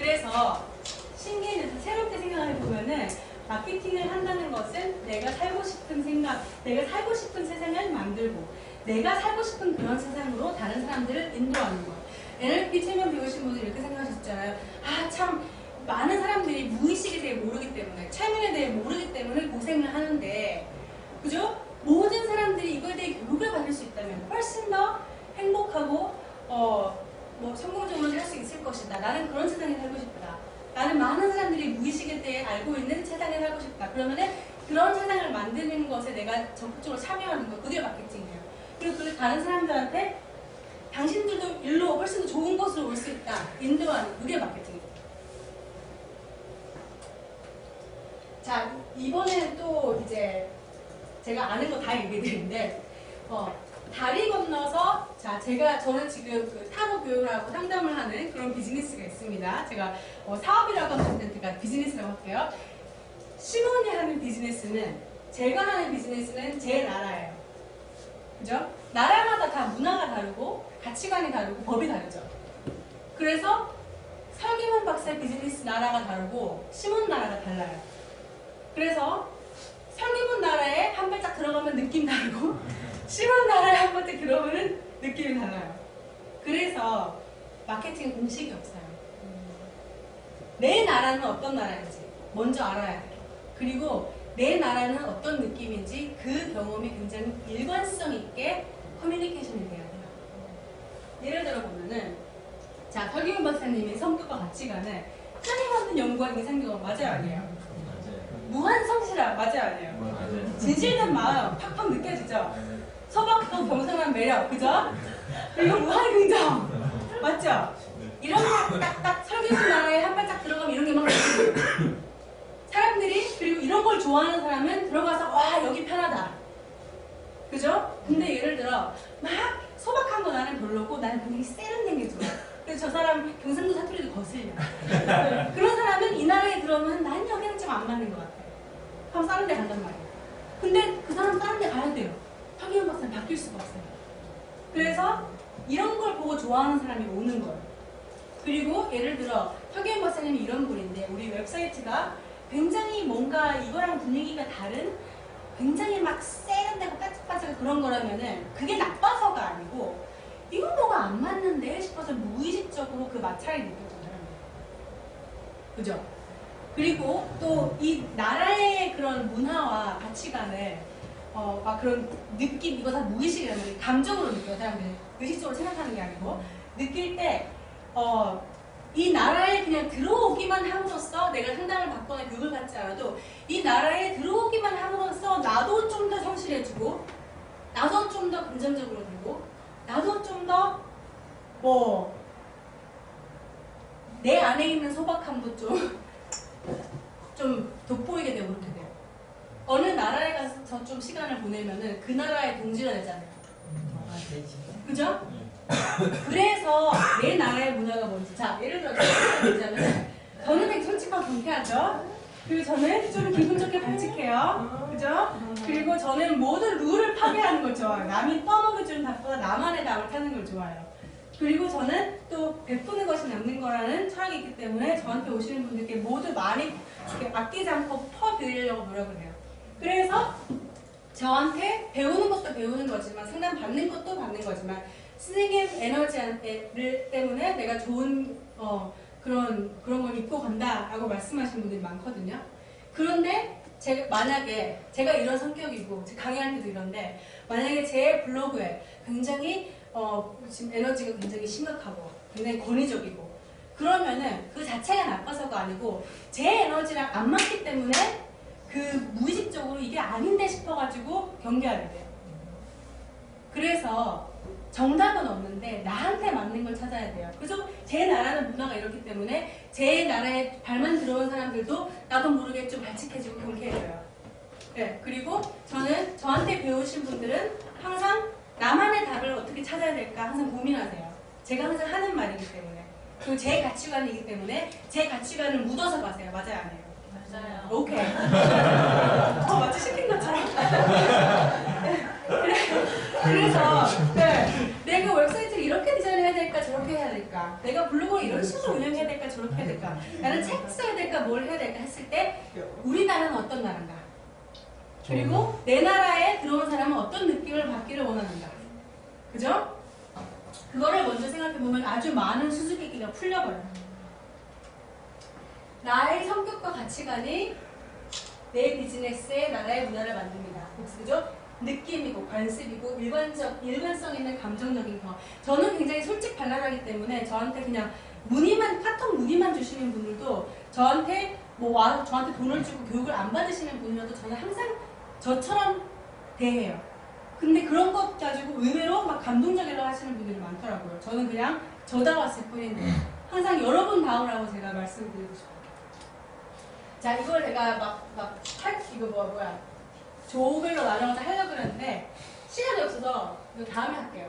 그래서 신기해서 새롭게 생각해 보면은 마케팅을 한다는 것은 내가 살고 싶은 생각, 내가 살고 싶은 세상을 만들고 내가 살고 싶은 그런 세상으로 다른 사람들을 인도하는 것. NLP 체면 배우신 분들 이렇게 생각하셨잖아요. 아, 참, 많은 사람들이 무의식에 대해 모르기 때문에, 체면에 대해 모르기 때문에 고생을 하는데, 그죠? 모든 사람들이 이거에 대해 교육을 받을 수 있다면 훨씬 더 행복하고, 어, 뭐 성공적으로 살 수 있을 것이다. 나는 그런 세상에 살고 싶다. 나는 많은 사람들이 무의식에 대해 알고 있는 세상에 살고 싶다. 그러면은 그런 세상을 만드는 것에 내가 적극적으로 참여하는 거. 그게 마케팅이에요. 그리고 그걸 다른 사람들한테 당신들도 일로 훨씬 더 좋은 곳으로 올 수 있다. 인도하는 그게 마케팅이에요. 자, 이번에는 또 이제 제가 아는 거 다 얘기해 드리는데, 어, 다리 건너서, 자, 제가, 저는 지금 그 타로 교육을 하고 상담을 하는 그런 비즈니스가 있습니다. 제가 어, 사업이라고 하면 되니까 비즈니스라고 할게요. 시몬이 하는 비즈니스는, 제가 하는 비즈니스는 제 나라예요. 그죠? 나라마다 다 문화가 다르고, 가치관이 다르고, 법이 다르죠. 그래서 설기문 박사의 비즈니스 나라가 다르고, 시몬 나라가 달라요. 그래서 설기문 나라에 한 발짝 들어가면 느낌 다르고 심한 나라에 한 발짝 들어가면 느낌이 달라요. 그래서 마케팅은 공식이 없어요. 내 나라는 어떤 나라인지 먼저 알아야 돼요. 그리고 내 나라는 어떤 느낌인지 그 경험이 굉장히 일관성 있게 커뮤니케이션이 돼야 돼요. 예를 들어 보면은 자 설기문 박사님이 성격과 가치관을 끊임없는 연구한 이상경험 맞아요 아니에요? 무한 성실함 맞아요 아니에요? 진실된 마음 팍팍 느껴지죠? 소박도 겸손한 매력 그죠? 그리고 무한 긍정 맞죠? 이런 거 딱딱 설계수 나라에 한 발짝 들어가면 이런 게 막. 사람들이 그리고 이런 걸 좋아하는 사람은 들어가서 와 여기 편하다 그죠? 근데 예를 들어 막 소박한 거 나는 별로고 나는 분위기 세련된 게 좋아 그래서 저 사람 경상도 사투리도 거슬려 그런 사람은 이 나라에 들어오면 난 여기는 좀 안 맞는 것 같아 그럼 다른 데 간단 말이에요 근데 그 사람 다른 데 가야 돼요 황희연 박사는 바뀔 수가 없어요 그래서 이런 걸 보고 좋아하는 사람이 오는 거예요 그리고 예를 들어 황희연 박사님이 이런 분인데 우리 웹사이트가 굉장히 뭔가 이거랑 분위기가 다른 굉장히 막 세련되고 반짝반짝 그런 거라면은 그게 나빠서가 아니고 이건 뭐가 안 맞는데 싶어서 무의식적으로 그 마찰이 느껴져요. 그죠? 그리고 또 이 나라의 그런 문화와 가치관을 어, 막 그런 느낌, 이거 다 무의식이라는 거예요. 감정으로 느껴요, 사람들이. 의식적으로 생각하는 게 아니고. 느낄 때, 어, 이 나라에 그냥 들어오기만 함으로써 내가 상담을 받거나 교육을 받지 않아도 이 나라에 들어오기만 함으로써 나도 좀 더 성실해지고 나도 좀 더 긍정적으로 되고 나도 좀 더 뭐 내 안에 있는 소박함도 좀, 좀돋보이게 되고 그렇게 돼요. 어느 나라에 가서 좀 시간을 보내면은 그 나라의 동지가 되잖아요. 그죠? 그래서 내 나라의 문화가 뭔지. 자, 예를 들어, 얘기하자면, 저는 되게 솔직하고 경쾌하죠? 그리고 저는 좀 기분 좋게 발칙해요. 그죠? 그리고 저는 모든 룰을 파괴하는 걸 좋아해요. 남이 줄은 답보다 나만의 답을 타는 걸 좋아해요. 그리고 저는 또 베푸는 것이 남는 거라는 철학이 있기 때문에 저한테 오시는 분들께 모두 많이 이렇게 아끼지 않고 퍼드리려고 노력을 해요. 그래서 저한테 배우는 것도 배우는 거지만 상담 받는 것도 받는 거지만 스승의 에너지 때문에 내가 좋은 어, 그런 그런 걸 입고 간다라고 말씀하시는 분들이 많거든요. 그런데 제가 만약에 제가 이런 성격이고 강의할 때도 이런데 만약에 제 블로그에 굉장히 어, 지금 에너지가 굉장히 심각하고 굉장히 권위적이고 그러면은 그 자체가 나빠서가 아니고 제 에너지랑 안 맞기 때문에 그 무의식적으로 이게 아닌데 싶어가지고 경계하게 돼요. 그래서 정답은 없는데 나한테 맞는 걸 찾아야 돼요. 그래서 제 나라는 문화가 이렇기 때문에 제 나라에 발만 들어온 사람들도 나도 모르게 좀 발칙해지고 경계해져요. 네, 그리고 저는 저한테 배우신 분들은 항상 나만의 답을 어떻게 찾아야 될까 항상 고민하세요. 제가 항상 하는 말이기 때문에. 그리고 제 가치관이기 때문에 제 가치관을 묻어서 가세요. 맞아요, 안 해요? 맞아요. 오케이. 어, 마치 시킨 것처럼. 그래, 그래서, 네, 내가 웹사이트를 이렇게 디자인을 해야 될까 저렇게 해야 될까 내가 블로그를 이런 식으로 운영해야 될까 저렇게 해야 될까 나는 책 써야 될까 뭘 해야 될까 했을 때 우리나라는 어떤 나라인가 그리고 내 나라에 들어온 사람은 어떤 느낌을 받기를 원하는가 그죠? 그거를 먼저 생각해보면 아주 많은 수수께끼가 풀려버려요 나의 성격과 가치관이 내 비즈니스의 나라의 문화를 만듭니다. 그죠? 느낌이고 관습이고 일관적 일관성 있는 감정적인 거. 저는 굉장히 솔직 발랄하기 때문에 저한테 그냥 문의만 카톡 문의만 주시는 분들도 저한테 뭐 와, 저한테 돈을 주고 교육을 안 받으시는 분들도 저는 항상 저처럼 대해요. 근데 그런 것 가지고 의외로 막 감동적이라고 하시는 분들이 많더라고요. 저는 그냥 저다웠을 뿐인데 항상 여러분 다우라고 제가 말씀드리고 싶어요. 자, 이걸 제가 막, 막, 할, 이거 뭐, 뭐야. 조별로 나눠서 하려고 그랬는데, 시간이 없어서 다음에 할게요.